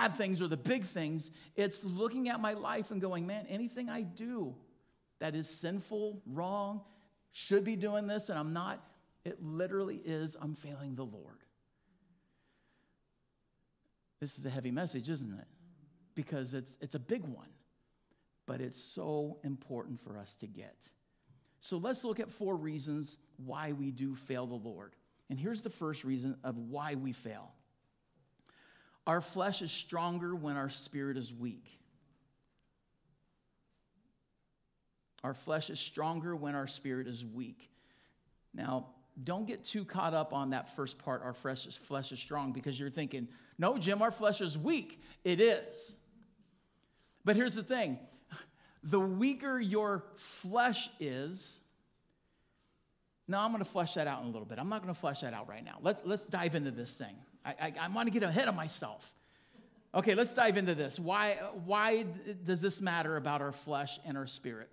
bad things or the big things. It's looking at my life and going, man, anything I do that is sinful, wrong, should be doing this, and I'm not, it literally is, I'm failing the Lord. This is a heavy message, isn't it? Because it's, it's a big one, but it's so important for us to get. So let's look at four reasons why we do fail the Lord. And here's the first reason of why we fail our flesh is stronger when our spirit is weak. Our flesh is stronger when our spirit is weak. Now, don't get too caught up on that first part, our flesh is, flesh is strong, because you're thinking, no, Jim, our flesh is weak. It is. But here's the thing the weaker your flesh is, now I'm going to flesh that out in a little bit. I'm not going to flesh that out right now. Let's, let's dive into this thing. I, I, I want to get ahead of myself. Okay, let's dive into this. Why, why does this matter about our flesh and our spirit?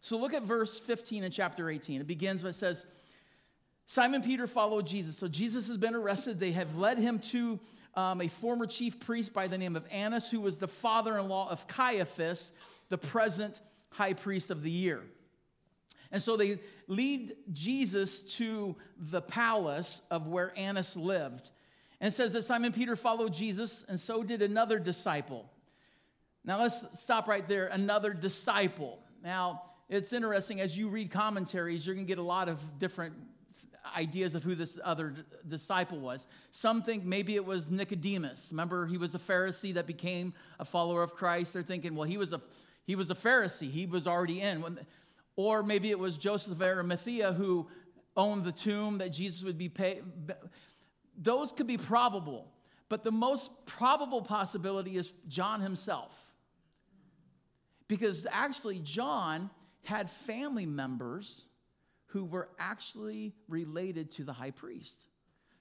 So look at verse 15 in chapter 18. It begins, it says, Simon Peter followed Jesus. So Jesus has been arrested. They have led him to um, a former chief priest by the name of Annas, who was the father in law of Caiaphas, the present high priest of the year. And so they lead Jesus to the palace of where Annas lived. And says that Simon Peter followed Jesus, and so did another disciple. Now let's stop right there. Another disciple. Now, it's interesting as you read commentaries, you're going to get a lot of different ideas of who this other d- disciple was. Some think maybe it was Nicodemus. Remember, he was a Pharisee that became a follower of Christ. They're thinking, well, he was a he was a Pharisee. He was already in. Or maybe it was Joseph of Arimathea who owned the tomb that Jesus would be paid those could be probable, but the most probable possibility is John himself. Because actually, John had family members who were actually related to the high priest.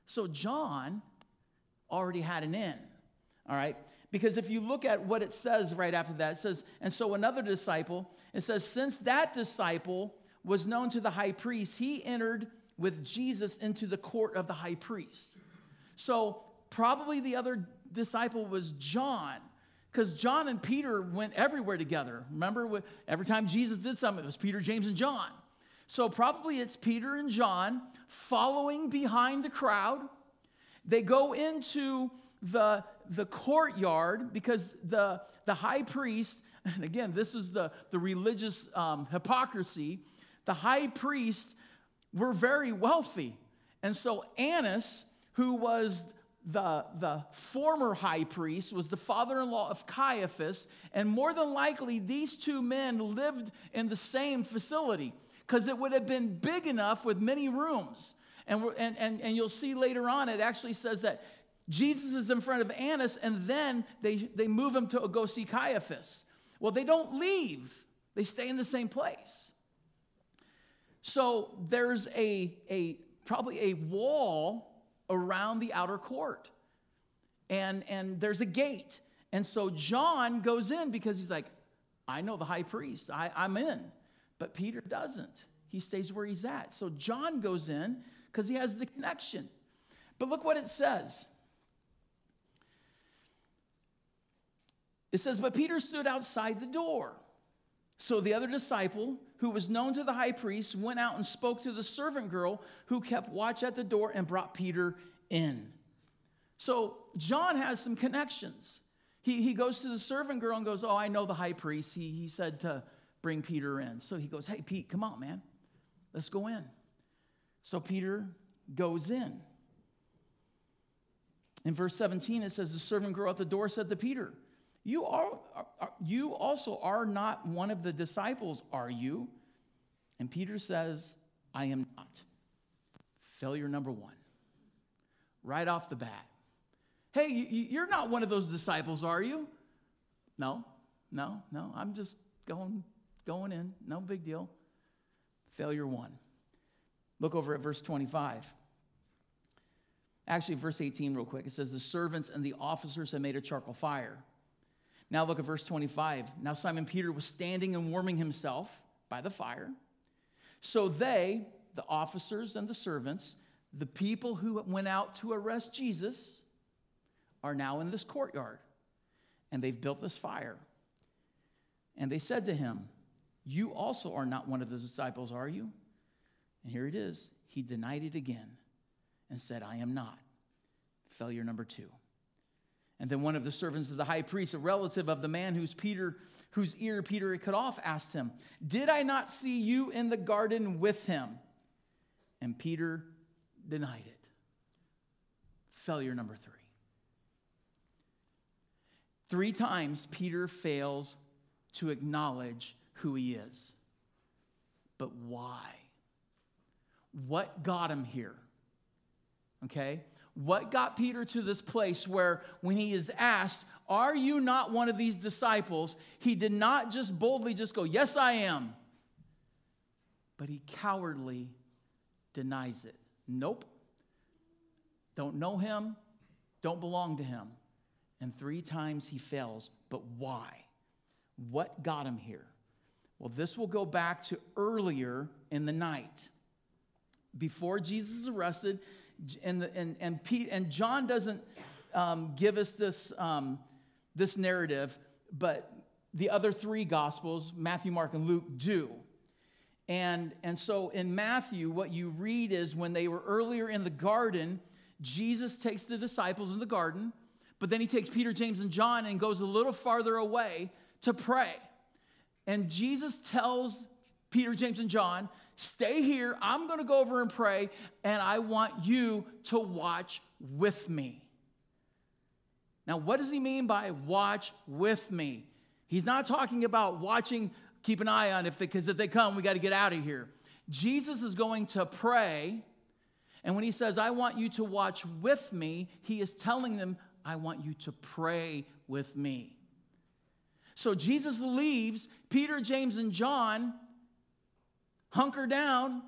So John already had an in, all right? Because if you look at what it says right after that, it says, and so another disciple, it says, since that disciple was known to the high priest, he entered with Jesus into the court of the high priest. So, probably the other disciple was John, because John and Peter went everywhere together. Remember, every time Jesus did something, it was Peter, James, and John. So, probably it's Peter and John following behind the crowd. They go into the, the courtyard because the, the high priest, and again, this is the, the religious um, hypocrisy, the high priest were very wealthy. And so Annas, who was the, the former high priest, was the father in law of Caiaphas, and more than likely, these two men lived in the same facility because it would have been big enough with many rooms. And, and, and, and you'll see later on, it actually says that Jesus is in front of Annas, and then they, they move him to go see Caiaphas. Well, they don't leave, they stay in the same place. So there's a, a probably a wall around the outer court. And, and there's a gate. And so John goes in because he's like, I know the high priest, I, I'm in. But Peter doesn't. He stays where he's at. So John goes in because he has the connection. But look what it says. It says, But Peter stood outside the door. So the other disciple, who was known to the high priest, went out and spoke to the servant girl who kept watch at the door and brought Peter in. So John has some connections. He, he goes to the servant girl and goes, Oh, I know the high priest. He, he said to bring Peter in. So he goes, Hey, Pete, come on, man. Let's go in. So Peter goes in. In verse 17, it says, The servant girl at the door said to Peter, you, are, you also are not one of the disciples, are you? And Peter says, I am not. Failure number one, right off the bat. Hey, you're not one of those disciples, are you? No, no, no. I'm just going, going in. No big deal. Failure one. Look over at verse 25. Actually, verse 18, real quick. It says, The servants and the officers had made a charcoal fire now look at verse 25. Now Simon Peter was standing and warming himself by the fire. So they, the officers and the servants, the people who went out to arrest Jesus, are now in this courtyard. and they've built this fire. And they said to him, You also are not one of the disciples, are you? And here it is. He denied it again and said, I am not. Failure number two. And then one of the servants of the high priest, a relative of the man whose Peter, whose ear Peter had cut off, asked him, Did I not see you in the garden with him? And Peter denied it. Failure number three. Three times Peter fails to acknowledge who he is. But why? What got him here? Okay? What got Peter to this place where, when he is asked, Are you not one of these disciples? he did not just boldly just go, Yes, I am. But he cowardly denies it. Nope. Don't know him, don't belong to him. And three times he fails. But why? What got him here? Well, this will go back to earlier in the night. Before Jesus is arrested, and, the, and, and, Pete, and John doesn't um, give us this, um, this narrative, but the other three gospels, Matthew, Mark, and Luke, do. And, and so in Matthew, what you read is when they were earlier in the garden, Jesus takes the disciples in the garden, but then he takes Peter, James, and John and goes a little farther away to pray. And Jesus tells Peter, James, and John, Stay here. I'm going to go over and pray, and I want you to watch with me. Now, what does he mean by watch with me? He's not talking about watching, keep an eye on it, because if they come, we got to get out of here. Jesus is going to pray, and when he says, I want you to watch with me, he is telling them, I want you to pray with me. So Jesus leaves, Peter, James, and John hunker down.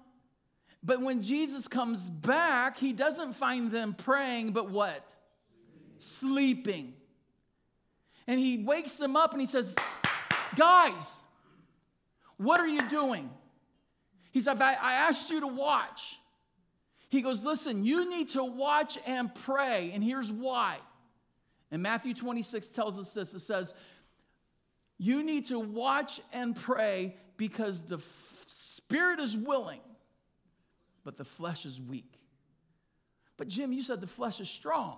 But when Jesus comes back, he doesn't find them praying, but what? Sleeping. And he wakes them up and he says, Guys, what are you doing? He said, I, asked you to watch. He goes, Listen, you need to watch and pray. And here's why. And Matthew 26 tells us this it says, You need to watch and pray because the spirit is willing, but the flesh is weak. But Jim, you said the flesh is strong.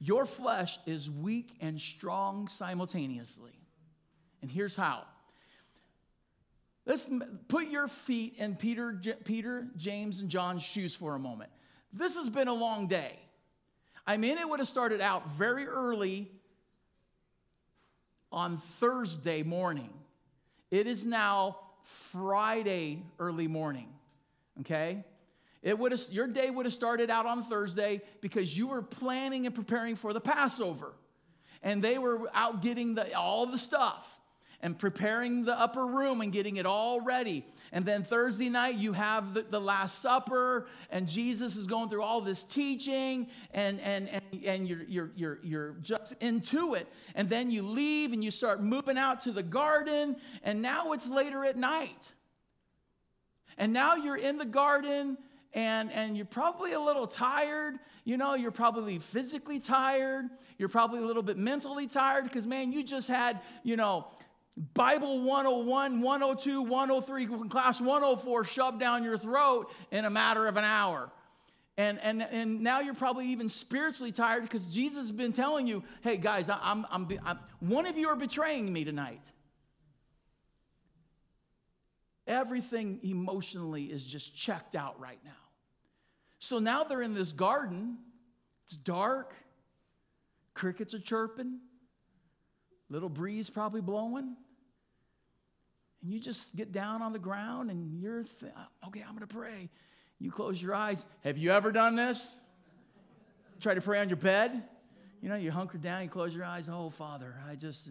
Your flesh is weak and strong simultaneously. And here's how. Let's put your feet in Peter, Peter, James, and John's shoes for a moment. This has been a long day. I mean, it would have started out very early on Thursday morning. It is now Friday early morning. Okay? It would have, your day would have started out on Thursday because you were planning and preparing for the Passover. And they were out getting the, all the stuff and preparing the upper room and getting it all ready. And then Thursday night, you have the, the, Last Supper, and Jesus is going through all this teaching, and, and, and, and you're, you're, you're, you're just into it. And then you leave and you start moving out to the garden, and now it's later at night. And now you're in the garden, and, and you're probably a little tired. You know, you're probably physically tired. You're probably a little bit mentally tired because, man, you just had, you know, Bible 101, 102, 103, class 104 shoved down your throat in a matter of an hour. And, and, and now you're probably even spiritually tired because Jesus has been telling you, hey, guys, I'm, I'm, I'm, one of you are betraying me tonight. Everything emotionally is just checked out right now. So now they're in this garden. It's dark. Crickets are chirping. Little breeze probably blowing and you just get down on the ground and you're, th- okay, I'm going to pray. You close your eyes. Have you ever done this? Try to pray on your bed. You know, you hunker down, you close your eyes. Oh, Father, I just,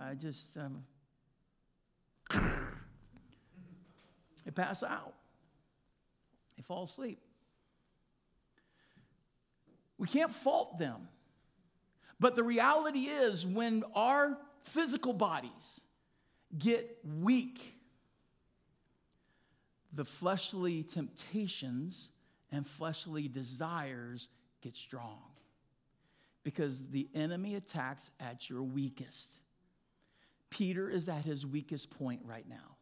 I just, um, they pass out. They fall asleep. We can't fault them. But the reality is, when our physical bodies, get weak, the fleshly temptations and fleshly desires get strong. because the enemy attacks at your weakest. Peter is at his weakest point right now.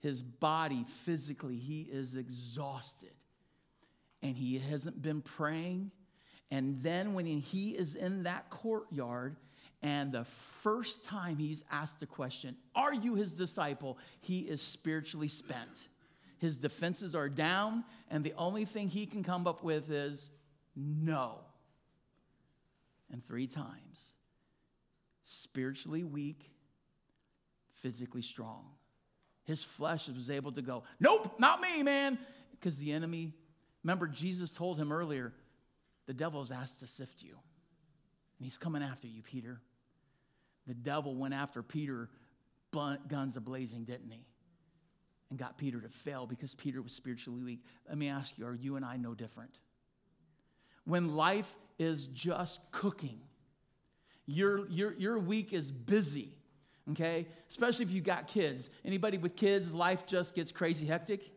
His body, physically, he is exhausted. And he hasn't been praying. And then when he is in that courtyard, and the first time he's asked the question, Are you his disciple? he is spiritually spent. His defenses are down, and the only thing he can come up with is no. And three times spiritually weak, physically strong. His flesh was able to go, Nope, not me, man. Because the enemy, remember, Jesus told him earlier, the devil's asked to sift you. And he's coming after you, Peter. The devil went after Peter, guns ablazing, didn't he? And got Peter to fail because Peter was spiritually weak. Let me ask you, are you and I no different? When life is just cooking, your, your, your week is busy, okay? Especially if you got kids. Anybody with kids, life just gets crazy hectic.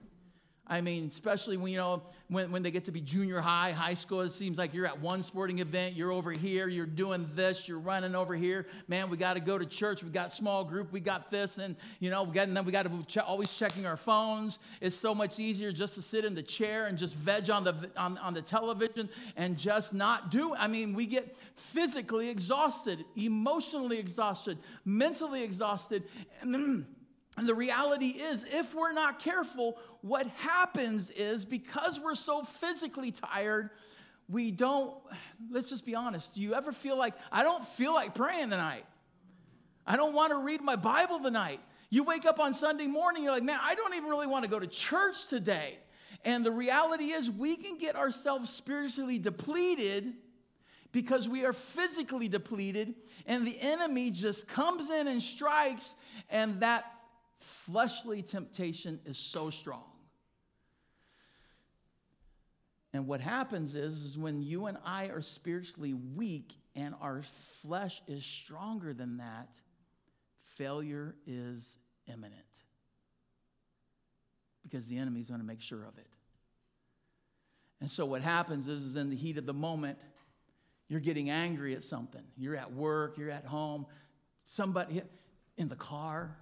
I mean, especially when you know when, when they get to be junior high, high school, it seems like you're at one sporting event, you're over here, you're doing this, you're running over here. Man, we got to go to church. We got small group. We got this, and you know, we got, and then we got to ch- always checking our phones. It's so much easier just to sit in the chair and just veg on the on, on the television and just not do. I mean, we get physically exhausted, emotionally exhausted, mentally exhausted, and then and the reality is, if we're not careful, what happens is because we're so physically tired, we don't, let's just be honest. Do you ever feel like, I don't feel like praying tonight? I don't want to read my Bible tonight. You wake up on Sunday morning, you're like, man, I don't even really want to go to church today. And the reality is, we can get ourselves spiritually depleted because we are physically depleted, and the enemy just comes in and strikes, and that fleshly temptation is so strong. And what happens is, is when you and I are spiritually weak and our flesh is stronger than that, failure is imminent. Because the enemy is going to make sure of it. And so what happens is, is in the heat of the moment, you're getting angry at something. You're at work, you're at home, somebody in the car,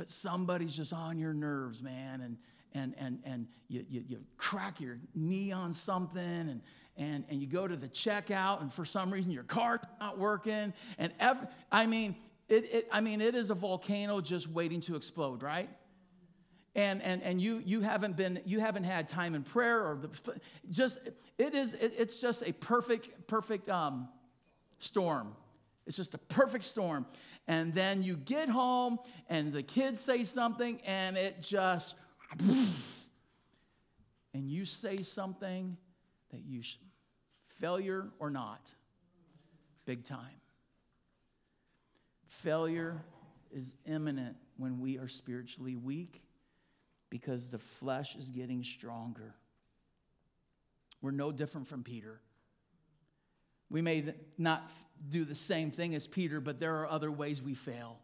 but somebody's just on your nerves, man, and and and and you, you, you crack your knee on something and and and you go to the checkout and for some reason your car's not working and every, I mean it, it I mean it is a volcano just waiting to explode, right? and and and you you haven't been you haven't had time in prayer or the, just it is it, it's just a perfect perfect um, storm it's just a perfect storm. And then you get home and the kids say something and it just and you say something that you should, failure or not big time. Failure is imminent when we are spiritually weak because the flesh is getting stronger. We're no different from peter. We may not do the same thing as Peter, but there are other ways we fail.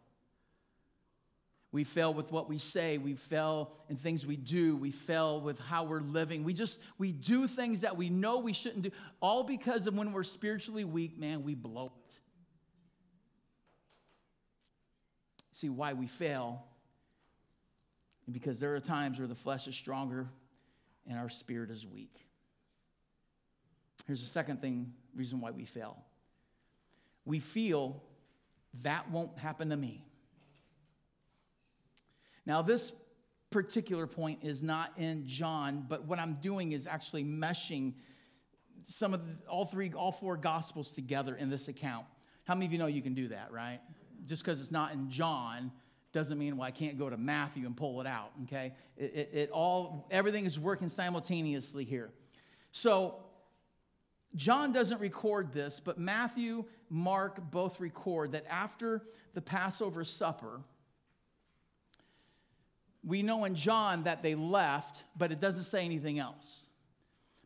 We fail with what we say. We fail in things we do. We fail with how we're living. We just, we do things that we know we shouldn't do, all because of when we're spiritually weak, man, we blow it. See why we fail? Because there are times where the flesh is stronger and our spirit is weak. Here's the second thing, reason why we fail. We feel that won't happen to me. Now, this particular point is not in John, but what I'm doing is actually meshing some of the, all three, all four gospels together in this account. How many of you know you can do that, right? Just because it's not in John doesn't mean well I can't go to Matthew and pull it out. Okay, it, it, it all everything is working simultaneously here. So John doesn't record this, but Matthew, Mark both record that after the Passover supper, we know in John that they left, but it doesn't say anything else.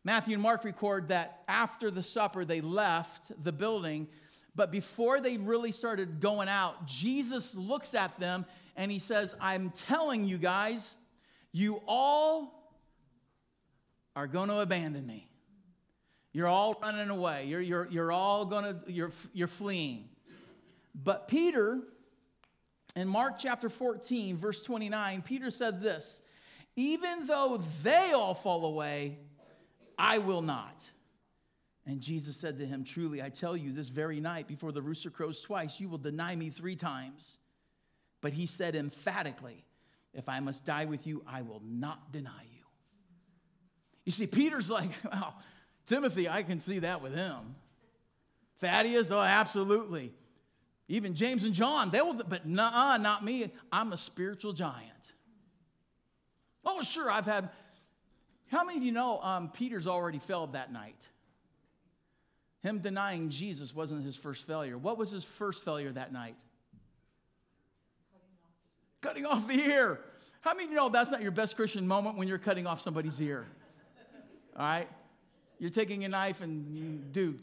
Matthew and Mark record that after the supper, they left the building, but before they really started going out, Jesus looks at them and he says, I'm telling you guys, you all are going to abandon me. You're all running away. You're, you're, you're all going to, you're, you're fleeing. But Peter, in Mark chapter 14, verse 29, Peter said this Even though they all fall away, I will not. And Jesus said to him, Truly, I tell you, this very night, before the rooster crows twice, you will deny me three times. But he said emphatically, If I must die with you, I will not deny you. You see, Peter's like, Well, Timothy, I can see that with him. Thaddeus, oh, absolutely. Even James and John, they will, but nah, not me. I'm a spiritual giant. Oh, sure, I've had. How many of you know um, Peter's already failed that night? Him denying Jesus wasn't his first failure. What was his first failure that night? Cutting off, cutting off the ear. How many of you know that's not your best Christian moment when you're cutting off somebody's ear? All right? You're taking a knife and, do,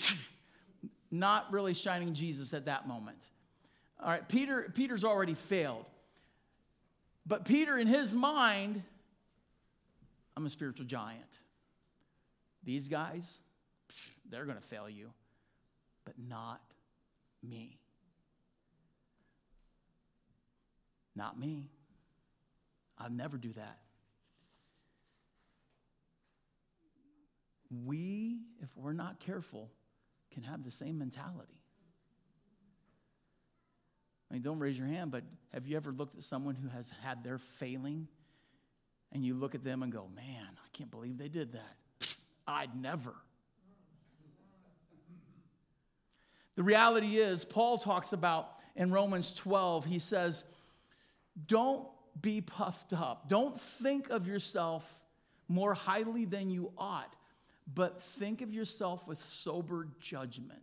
not really shining Jesus at that moment. All right, Peter, Peter's already failed. But Peter, in his mind, I'm a spiritual giant. These guys, they're going to fail you, but not me. Not me. I'll never do that. We, if we're not careful, can have the same mentality. I mean, don't raise your hand, but have you ever looked at someone who has had their failing and you look at them and go, man, I can't believe they did that? I'd never. The reality is, Paul talks about in Romans 12, he says, don't be puffed up. Don't think of yourself more highly than you ought, but think of yourself with sober judgment.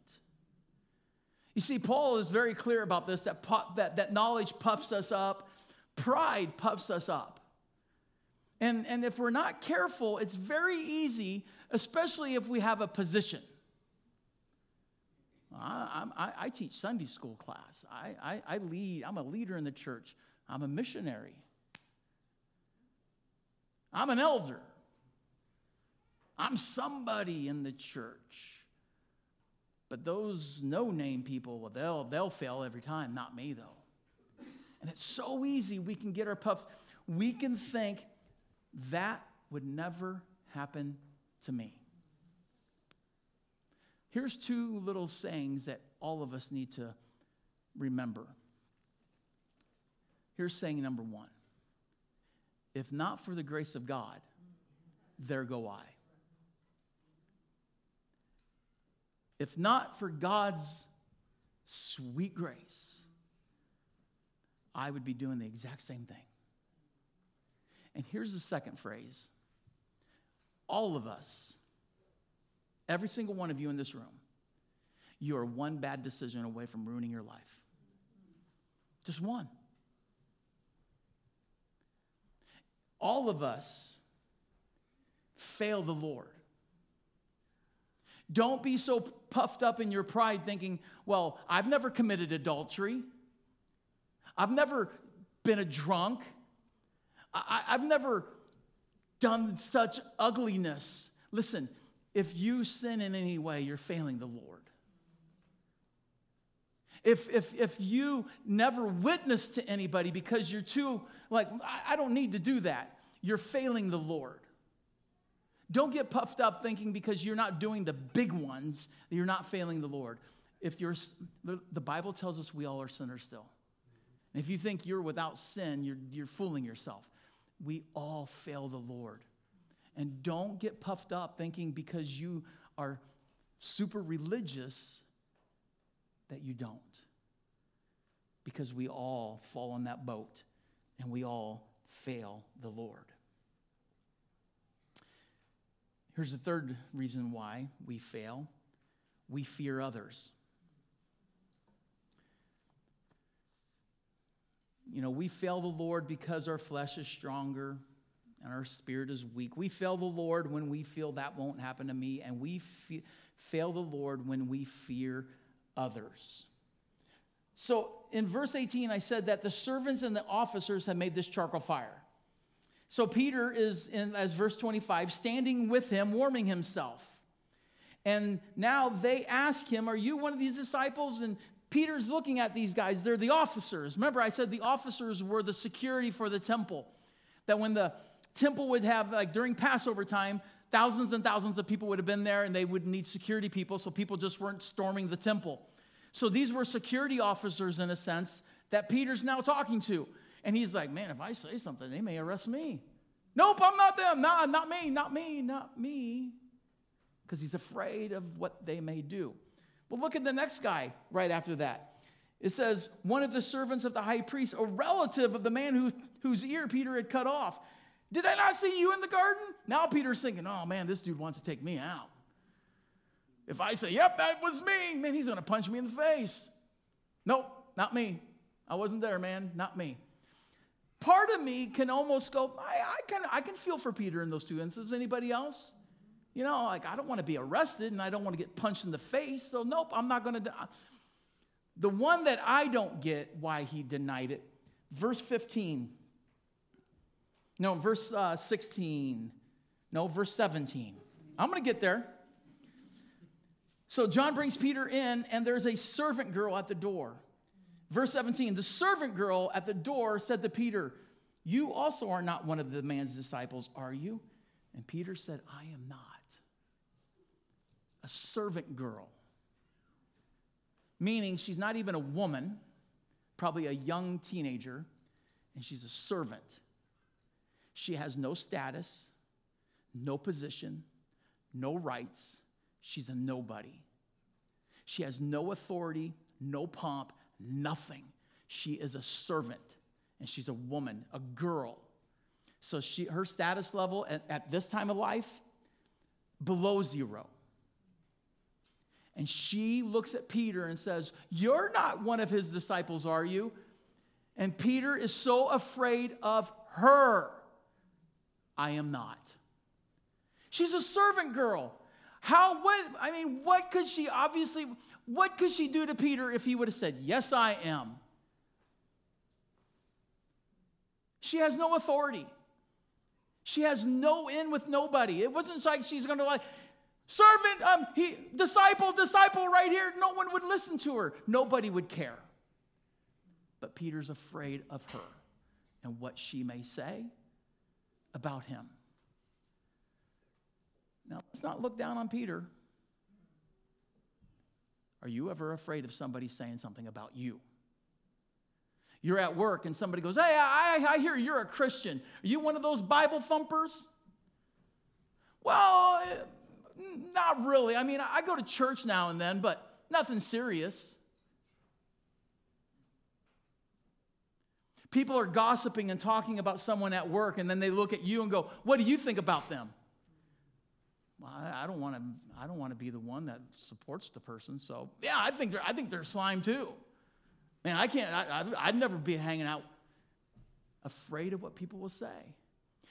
You see, Paul is very clear about this that, that, that knowledge puffs us up, pride puffs us up. And, and if we're not careful, it's very easy, especially if we have a position. I, I, I teach Sunday school class. I, I, I lead, I'm a leader in the church. I'm a missionary. I'm an elder. I'm somebody in the church. But those no name people, well, they'll, they'll fail every time, not me though. And it's so easy, we can get our puffs. We can think that would never happen to me. Here's two little sayings that all of us need to remember. Here's saying number one If not for the grace of God, there go I. If not for God's sweet grace, I would be doing the exact same thing. And here's the second phrase all of us, every single one of you in this room, you are one bad decision away from ruining your life. Just one. All of us fail the Lord. Don't be so puffed up in your pride thinking, well, I've never committed adultery. I've never been a drunk. I, have never done such ugliness. Listen, if you sin in any way, you're failing the Lord. If, if, if you never witness to anybody because you're too, like, I, I don't need to do that, you're failing the Lord. Don't get puffed up thinking because you're not doing the big ones that you're not failing the Lord. If you're, the Bible tells us we all are sinners still. And if you think you're without sin, you're, you're fooling yourself. We all fail the Lord. And don't get puffed up thinking because you are super religious that you don't. Because we all fall in that boat and we all fail the Lord. Here's the third reason why we fail we fear others. You know, we fail the Lord because our flesh is stronger and our spirit is weak. We fail the Lord when we feel that won't happen to me, and we fe- fail the Lord when we fear others. So in verse 18, I said that the servants and the officers have made this charcoal fire. So Peter is in, as verse 25, standing with him, warming himself. And now they ask him, Are you one of these disciples? And Peter's looking at these guys. They're the officers. Remember, I said the officers were the security for the temple. That when the temple would have, like during Passover time, thousands and thousands of people would have been there and they would need security people, so people just weren't storming the temple. So these were security officers in a sense that Peter's now talking to. And he's like, Man, if I say something, they may arrest me. Nope, I'm not them. Not, not me, not me, not me. Because he's afraid of what they may do. But look at the next guy right after that. It says, one of the servants of the high priest, a relative of the man who, whose ear Peter had cut off. Did I not see you in the garden? Now Peter's thinking, oh man, this dude wants to take me out. If I say, yep, that was me, man, he's going to punch me in the face. Nope, not me. I wasn't there, man, not me. Part of me can almost go, I, I, can, I can feel for Peter in those two instances. Anybody else? You know, like I don't want to be arrested and I don't want to get punched in the face. So, nope, I'm not going to. The one that I don't get why he denied it, verse 15. No, verse uh, 16. No, verse 17. I'm going to get there. So John brings Peter in, and there's a servant girl at the door. Verse 17 The servant girl at the door said to Peter, You also are not one of the man's disciples, are you? And Peter said, I am not a servant girl, meaning she's not even a woman, probably a young teenager, and she's a servant. She has no status, no position, no rights. She's a nobody. She has no authority, no pomp, nothing. She is a servant, and she's a woman, a girl. So she, her status level at, at this time of life, below zero. And she looks at Peter and says, You're not one of his disciples, are you? And Peter is so afraid of her. I am not. She's a servant girl. How, what, I mean, what could she obviously, what could she do to Peter if he would have said, Yes, I am? She has no authority. She has no in with nobody. It wasn't like she's going to like, Servant, um, he, disciple, disciple right here. No one would listen to her. Nobody would care. But Peter's afraid of her and what she may say about him. Now, let's not look down on Peter. Are you ever afraid of somebody saying something about you? You're at work and somebody goes, Hey, I, I hear you're a Christian. Are you one of those Bible thumpers? Well, not really. I mean, I go to church now and then, but nothing serious. People are gossiping and talking about someone at work, and then they look at you and go, What do you think about them? I don't want to. I don't want to be the one that supports the person. So yeah, I think they're. I think they're slime too. Man, I can't. I, I'd never be hanging out afraid of what people will say.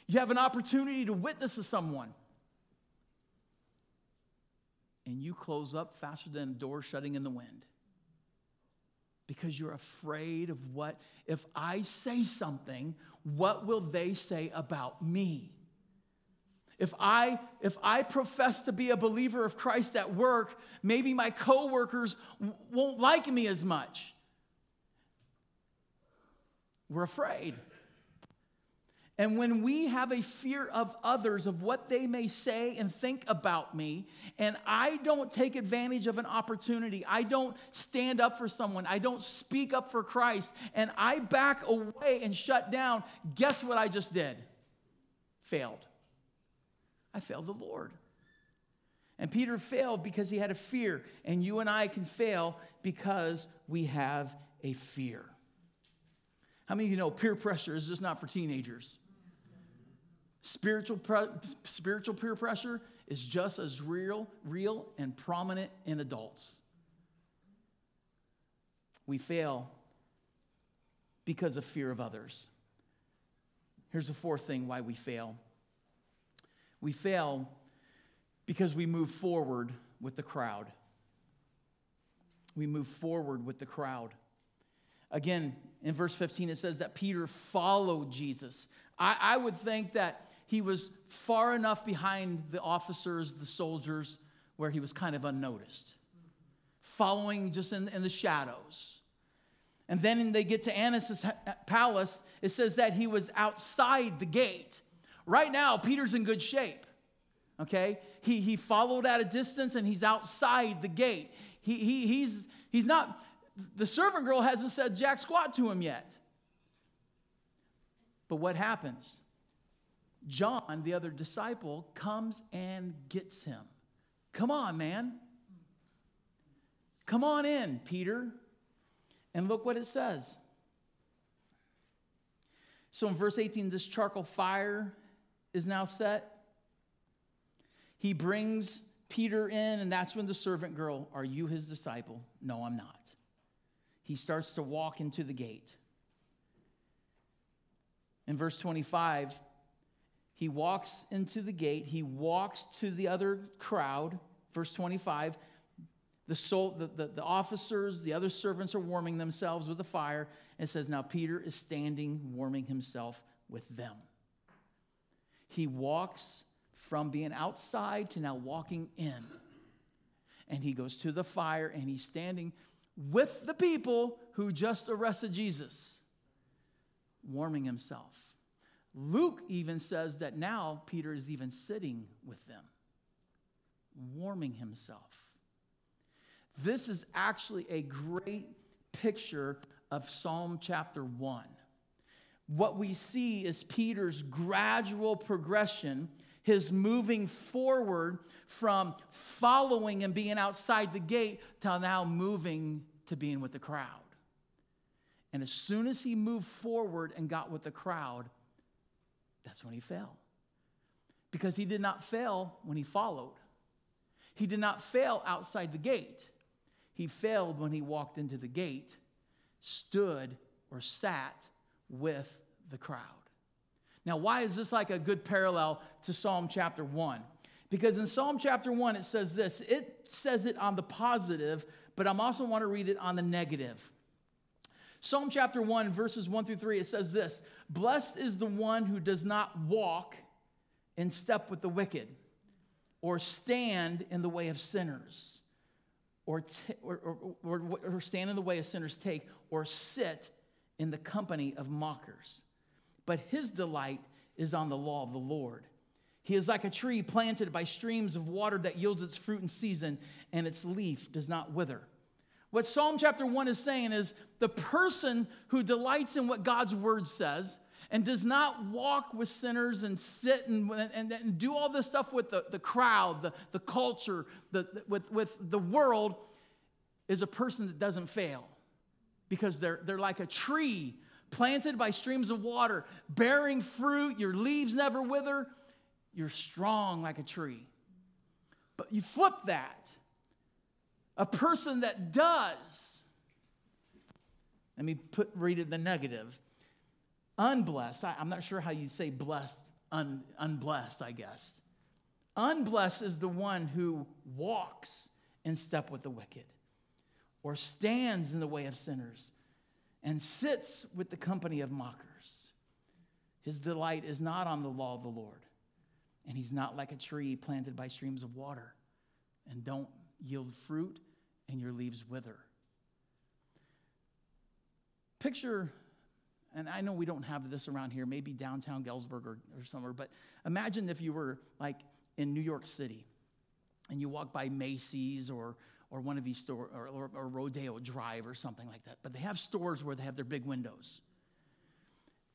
You have an opportunity to witness to someone and you close up faster than a door shutting in the wind because you're afraid of what, if I say something, what will they say about me? If I, if I profess to be a believer of Christ at work, maybe my coworkers won't like me as much. We're afraid. And when we have a fear of others, of what they may say and think about me, and I don't take advantage of an opportunity, I don't stand up for someone, I don't speak up for Christ, and I back away and shut down, guess what I just did? Failed. I failed the Lord. And Peter failed because he had a fear, and you and I can fail because we have a fear. How many of you know peer pressure is just not for teenagers? Spiritual, pre- spiritual peer pressure is just as real, real and prominent in adults. We fail because of fear of others. Here's the fourth thing why we fail we fail because we move forward with the crowd. We move forward with the crowd. Again, in verse 15, it says that Peter followed Jesus. I, I would think that he was far enough behind the officers, the soldiers, where he was kind of unnoticed, following just in, in the shadows. And then they get to Annas' palace, it says that he was outside the gate. Right now, Peter's in good shape. Okay? He, he followed at a distance and he's outside the gate. He, he, he's, he's not, the servant girl hasn't said jack squat to him yet. But what happens? John, the other disciple, comes and gets him. Come on, man. Come on in, Peter. And look what it says. So in verse 18, this charcoal fire is now set. He brings Peter in, and that's when the servant girl, Are you his disciple? No, I'm not. He starts to walk into the gate. In verse 25, he walks into the gate, he walks to the other crowd. Verse 25, the, soul, the, the, the, officers, the other servants are warming themselves with the fire. And says, Now Peter is standing, warming himself with them. He walks from being outside to now walking in. And he goes to the fire and he's standing with the people who just arrested Jesus, warming himself. Luke even says that now Peter is even sitting with them, warming himself. This is actually a great picture of Psalm chapter 1. What we see is Peter's gradual progression, his moving forward from following and being outside the gate to now moving to being with the crowd. And as soon as he moved forward and got with the crowd, that's when he fell. Because he did not fail when he followed, he did not fail outside the gate. He failed when he walked into the gate, stood or sat with the crowd. Now, why is this like a good parallel to Psalm chapter 1? Because in Psalm chapter 1, it says this it says it on the positive, but I'm also want to read it on the negative. Psalm chapter 1, verses 1 through 3, it says this Blessed is the one who does not walk in step with the wicked, or stand in the way of sinners or, t- or, or, or, or stand in the way of sinners take, or sit in the company of mockers. But his delight is on the law of the Lord. He is like a tree planted by streams of water that yields its fruit in season, and its leaf does not wither. What Psalm chapter 1 is saying is the person who delights in what God's word says and does not walk with sinners and sit and, and, and do all this stuff with the, the crowd, the, the culture, the, with, with the world, is a person that doesn't fail because they're, they're like a tree planted by streams of water, bearing fruit, your leaves never wither, you're strong like a tree. But you flip that. A person that does, let me put, read it the negative Unblessed, I, am not sure how you say blessed, un, unblessed, I guess. Unblessed is the one who walks in step with the wicked, or stands in the way of sinners, and sits with the company of mockers. His delight is not on the law of the Lord, and he's not like a tree planted by streams of water, and don't yield fruit, and your leaves wither. Picture and I know we don't have this around here, maybe downtown Galesburg or, or somewhere, but imagine if you were like in New York City and you walk by Macy's or, or one of these stores, or, or, or, Rodeo Drive or something like that. But they have stores where they have their big windows.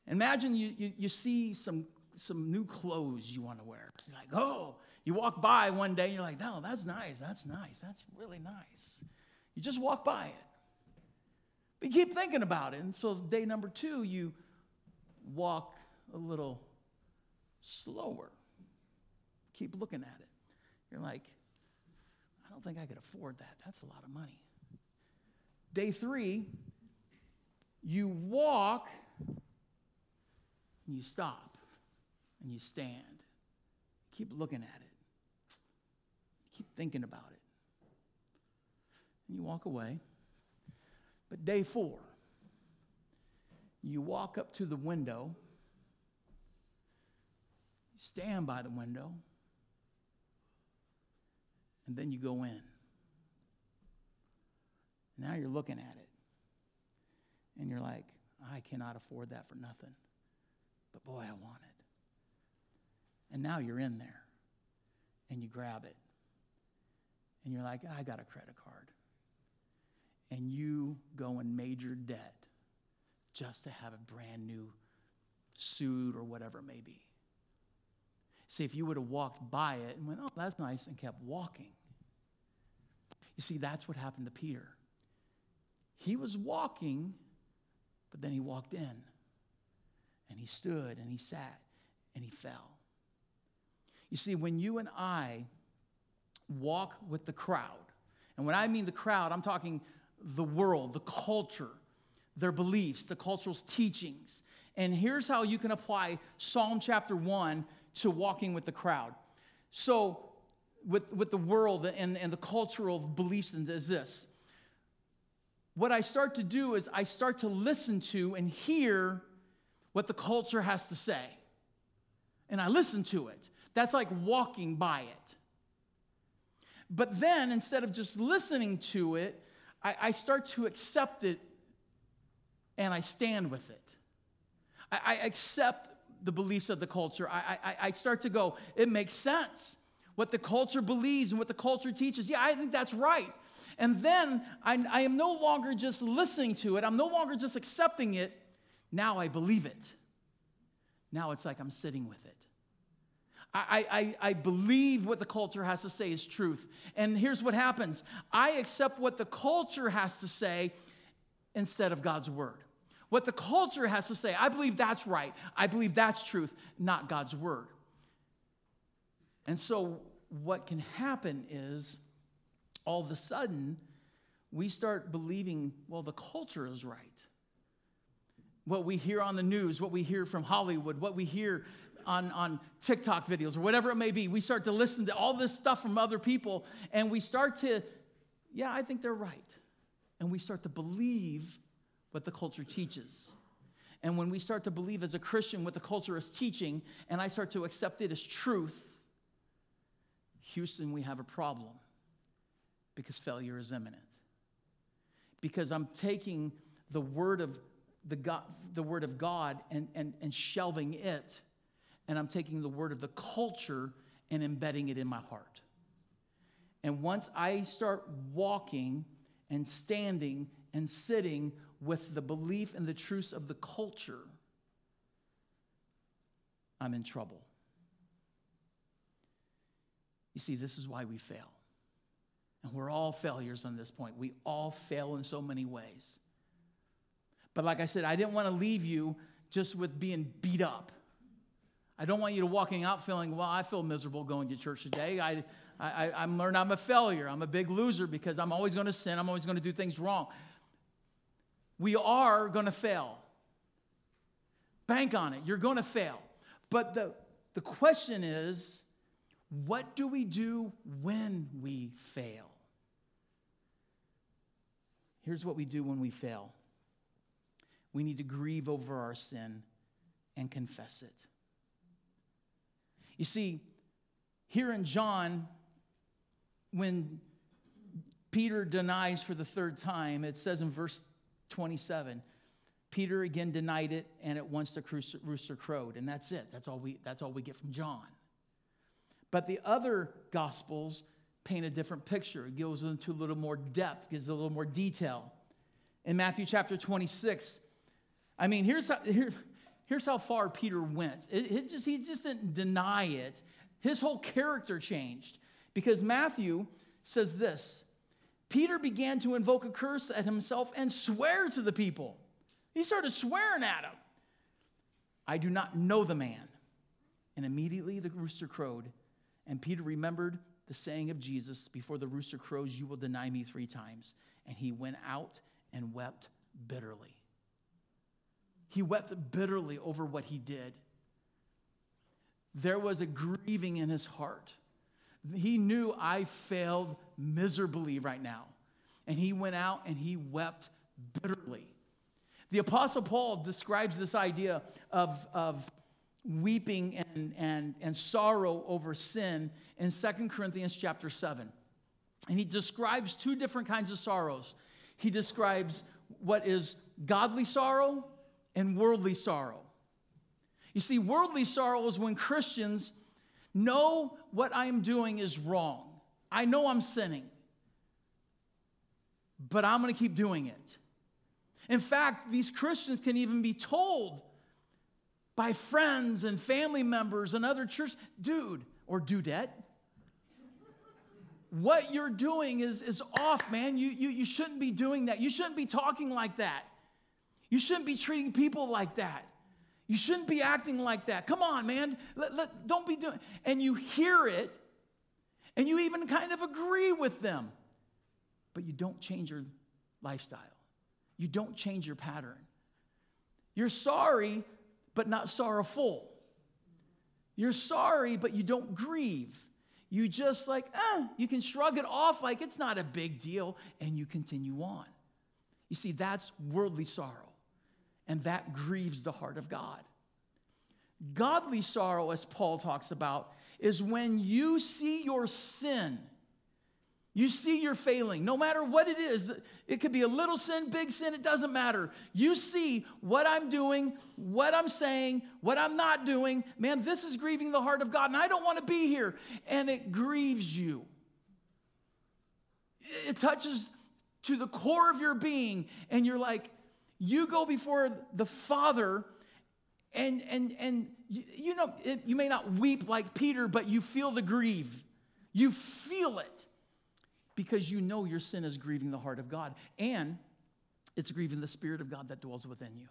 Imagine you, you, you see some, some new clothes you want to wear. You're like, oh, you walk by one day and you're like, oh, that's nice, that's nice, that's really nice. You just walk by it. But you keep thinking about it. And so, day number two, you walk a little slower. Keep looking at it. You're like, I don't think I could afford that. That's a lot of money. Day three, you walk and you stop and you stand. Keep looking at it. Keep thinking about it. And you walk away. But day four, you walk up to the window, stand by the window, And then you go in. Now you're looking at it. And you're like, I cannot afford that for nothing. But boy, I want it. And now you're in there and you grab it. And you're like, I got a credit card. And you go in major debt just to have a brand new suit or whatever it may be. See, if you would have walked by it and went, oh, that's nice, and kept walking. You see, that's what happened to Peter. He was walking, but then he walked in, and he stood, and he sat, and he fell. You see, when you and I walk with the crowd, and when I mean the crowd, I'm talking the world, the culture, their beliefs, the cultural teachings. And here's how you can apply Psalm chapter 1 to walking with the crowd. So, with, with the world and, and the cultural beliefs and is this. What I start to do is I start to listen to and hear what the culture has to say. And I listen to it. That's like walking by it. But then, instead of just listening to it, I, I start to accept it and I stand with it. I, I accept the beliefs of the culture. I, I, I start to go, it makes sense. What the culture believes and what the culture teaches. Yeah, I think that's right. And then I, I am no longer just listening to it, I'm no longer just accepting it. Now I believe it. Now it's like I'm sitting with it. I, I, I believe what the culture has to say is truth. And here's what happens I accept what the culture has to say instead of God's word. What the culture has to say, I believe that's right. I believe that's truth, not God's word. And so, what can happen is all of a sudden, we start believing, well, the culture is right. What we hear on the news, what we hear from Hollywood, what we hear on, on TikTok videos or whatever it may be. We start to listen to all this stuff from other people and we start to, yeah, I think they're right. And we start to believe what the culture teaches. And when we start to believe as a Christian what the culture is teaching, and I start to accept it as truth, Houston, we have a problem because failure is imminent. Because I'm taking the word of the God, the word of God and, and, and shelving it and I'm taking the word of the culture and embedding it in my heart. And once I start walking and standing and sitting with the belief and the truths of the culture, I'm in trouble. You see, this is why we fail. And we're all failures on this point. We all fail in so many ways. But like I said, I didn't want to leave you just with being beat up. I don't want you to walking out feeling, well, I feel miserable going to church today. I, I, I'm learning I'm a failure. I'm a big loser because I'm always going to sin. I'm always going to do things wrong. We are going to fail. Bank on it. You're going to fail. But the, the question is, what do we do when we fail? Here's what we do when we fail we need to grieve over our sin and confess it. You see, here in John, when Peter denies for the third time, it says in verse 27, Peter again denied it, and at once the rooster crowed. And that's it. That's all we, that's all we get from John. But the other gospels paint a different picture. It goes into a little more depth, gives a little more detail. In Matthew chapter 26, I mean, here's how, here, Here's how far Peter went. It, it just, he just didn't deny it, his whole character changed. Because Matthew says this Peter began to invoke a curse at himself and swear to the people. He started swearing at him. I do not know the man. And immediately the rooster crowed, and Peter remembered the saying of Jesus Before the rooster crows, you will deny me three times. And he went out and wept bitterly. He wept bitterly over what he did. There was a grieving in his heart. He knew I failed miserably right now. And he went out and he wept bitterly. The Apostle Paul describes this idea of, of weeping and, and, and sorrow over sin in 2 Corinthians chapter 7. And he describes two different kinds of sorrows. He describes what is godly sorrow and worldly sorrow. You see, worldly sorrow is when Christians know what I am doing is wrong. I know I'm sinning, but I'm going to keep doing it. In fact, these Christians can even be told by friends and family members and other church, dude or dudette, what you're doing is, is off, man. You, you, you shouldn't be doing that. You shouldn't be talking like that. You shouldn't be treating people like that. You shouldn't be acting like that. Come on, man. Let, let, don't be doing. And you hear it, and you even kind of agree with them, but you don't change your lifestyle. You don't change your pattern. You're sorry, but not sorrowful. You're sorry, but you don't grieve. You just like, eh, you can shrug it off like it's not a big deal, and you continue on. You see, that's worldly sorrow, and that grieves the heart of God. Godly sorrow, as Paul talks about, is when you see your sin you see you're failing, no matter what it is. It could be a little sin, big sin, it doesn't matter. You see what I'm doing, what I'm saying, what I'm not doing. Man, this is grieving the heart of God, and I don't want to be here. And it grieves you. It touches to the core of your being, and you're like, you go before the Father, and and and you, you know, it, you may not weep like Peter, but you feel the grieve. You feel it because you know your sin is grieving the heart of God and it's grieving the Spirit of God that dwells within you.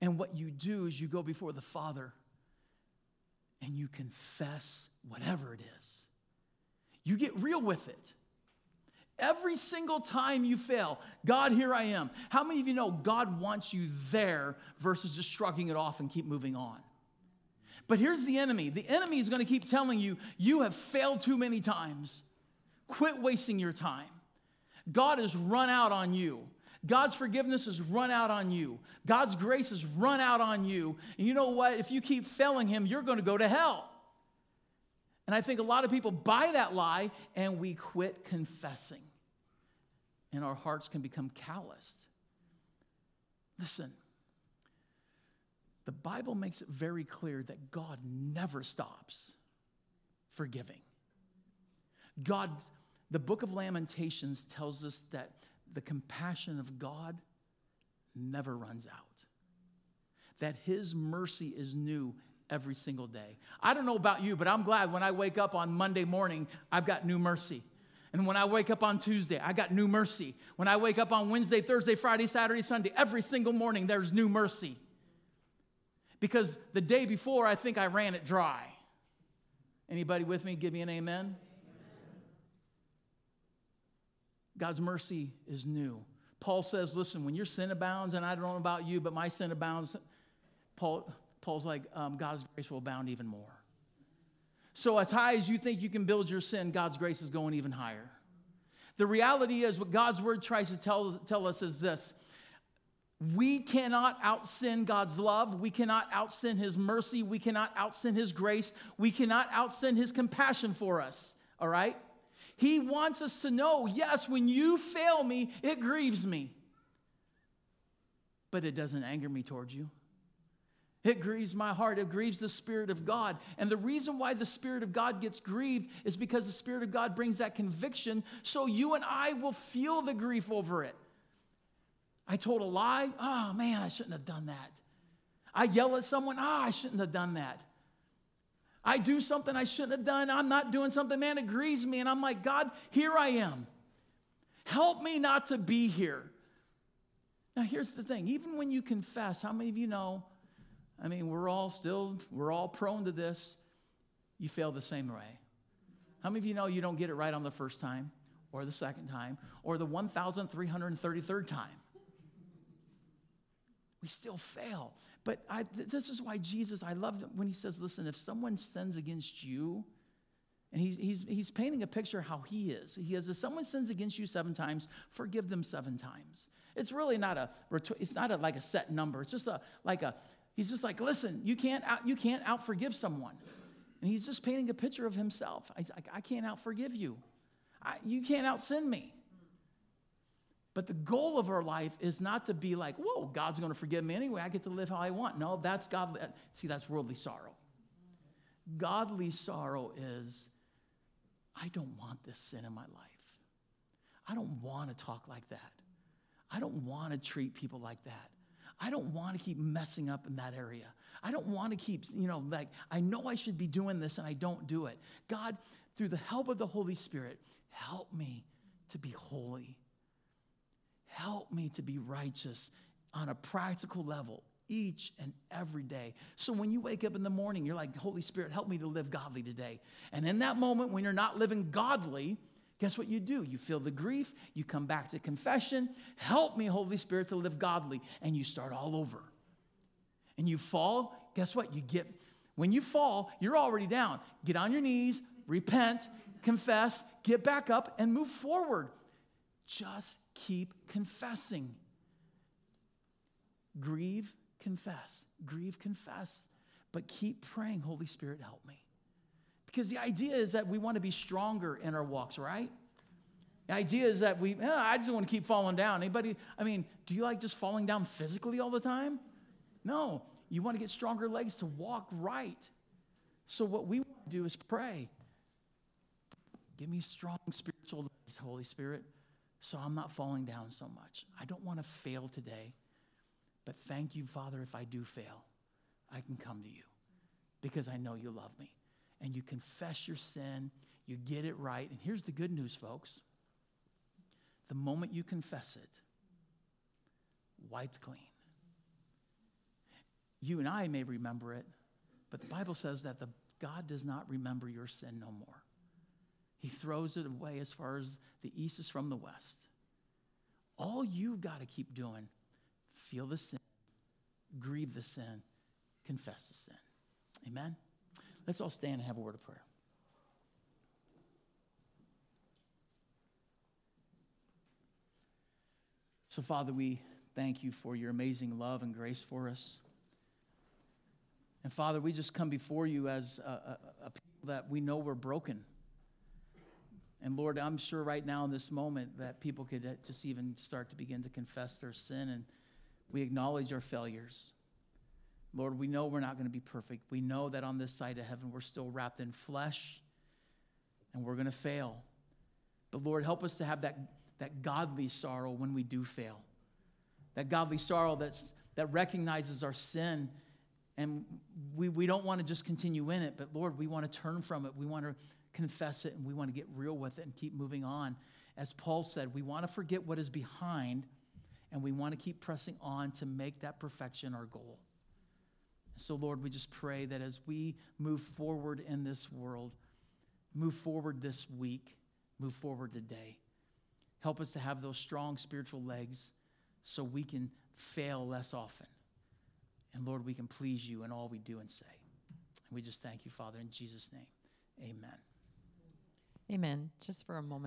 And what you do is you go before the Father and you confess whatever it is. You get real with it. Every single time you fail, God, here I am. How many of you know God wants you there versus just shrugging it off and keep moving on? But here's the enemy the enemy is going to keep telling you, you have failed too many times. Quit wasting your time. God has run out on you. God's forgiveness has run out on you. God's grace has run out on you. And you know what? If you keep failing Him, you're going to go to hell. And I think a lot of people buy that lie and we quit confessing. And our hearts can become calloused. Listen, the Bible makes it very clear that God never stops forgiving. God, the book of Lamentations tells us that the compassion of God never runs out, that his mercy is new every single day. I don't know about you, but I'm glad when I wake up on Monday morning, I've got new mercy. And when I wake up on Tuesday, I got new mercy. When I wake up on Wednesday, Thursday, Friday, Saturday, Sunday, every single morning, there's new mercy. Because the day before, I think I ran it dry. Anybody with me? Give me an amen. God's mercy is new. Paul says, listen, when your sin abounds, and I don't know about you, but my sin abounds, Paul, Paul's like, um, God's grace will abound even more. So, as high as you think you can build your sin, God's grace is going even higher. The reality is, what God's word tries to tell, tell us is this we cannot outsin God's love. We cannot outsin His mercy. We cannot outsin His grace. We cannot outsin His compassion for us. All right? He wants us to know yes, when you fail me, it grieves me. But it doesn't anger me towards you. It grieves my heart. It grieves the Spirit of God. And the reason why the Spirit of God gets grieved is because the Spirit of God brings that conviction so you and I will feel the grief over it. I told a lie. Oh, man, I shouldn't have done that. I yell at someone. Ah, oh, I shouldn't have done that. I do something I shouldn't have done. I'm not doing something, man, it grieves me. And I'm like, God, here I am. Help me not to be here. Now, here's the thing even when you confess, how many of you know? I mean, we're all still, we're all prone to this. You fail the same way. How many of you know you don't get it right on the first time, or the second time, or the 1,333rd time? We still fail. But I, this is why Jesus, I love when he says, listen, if someone sins against you, and he, he's, he's painting a picture how he is. He has, if someone sins against you seven times, forgive them seven times. It's really not a, it's not a, like a set number. It's just a, like a, he's just like, listen, you can't out, you can't out forgive someone. And he's just painting a picture of himself. I, I, I can't out forgive you. I, you can't out sin me. But the goal of our life is not to be like, whoa, God's going to forgive me anyway. I get to live how I want. No, that's God. See, that's worldly sorrow. Godly sorrow is, I don't want this sin in my life. I don't want to talk like that. I don't want to treat people like that. I don't want to keep messing up in that area. I don't want to keep, you know, like, I know I should be doing this and I don't do it. God, through the help of the Holy Spirit, help me to be holy. Help me to be righteous on a practical level each and every day. So when you wake up in the morning, you're like, Holy Spirit, help me to live godly today. And in that moment, when you're not living godly, guess what you do? You feel the grief, you come back to confession. Help me, Holy Spirit, to live godly. And you start all over. And you fall, guess what? You get, when you fall, you're already down. Get on your knees, repent, confess, get back up, and move forward. Just keep confessing. Grieve, confess. Grieve, confess. But keep praying, Holy Spirit, help me. Because the idea is that we want to be stronger in our walks, right? The idea is that we, eh, I just want to keep falling down. Anybody, I mean, do you like just falling down physically all the time? No. You want to get stronger legs to walk right. So, what we want to do is pray. Give me strong spiritual legs, Holy Spirit, so I'm not falling down so much. I don't want to fail today. But thank you, Father, if I do fail, I can come to you because I know you love me and you confess your sin, you get it right. And here's the good news, folks the moment you confess it, wiped clean. You and I may remember it, but the Bible says that the, God does not remember your sin no more. He throws it away as far as the east is from the west. All you've got to keep doing, feel the sin, grieve the sin, confess the sin. Amen? Let's all stand and have a word of prayer. So, Father, we thank you for your amazing love and grace for us. And, Father, we just come before you as a, a, a people that we know we're broken. And, Lord, I'm sure right now in this moment that people could uh, just even start to begin to confess their sin and we acknowledge our failures. Lord, we know we're not going to be perfect. We know that on this side of heaven, we're still wrapped in flesh and we're going to fail. But Lord, help us to have that, that godly sorrow when we do fail. That godly sorrow that's, that recognizes our sin. And we, we don't want to just continue in it, but Lord, we want to turn from it. We want to confess it and we want to get real with it and keep moving on. As Paul said, we want to forget what is behind and we want to keep pressing on to make that perfection our goal. So, Lord, we just pray that as we move forward in this world, move forward this week, move forward today, help us to have those strong spiritual legs so we can fail less often. And Lord, we can please you in all we do and say. And we just thank you, Father, in Jesus' name. Amen. Amen. Just for a moment.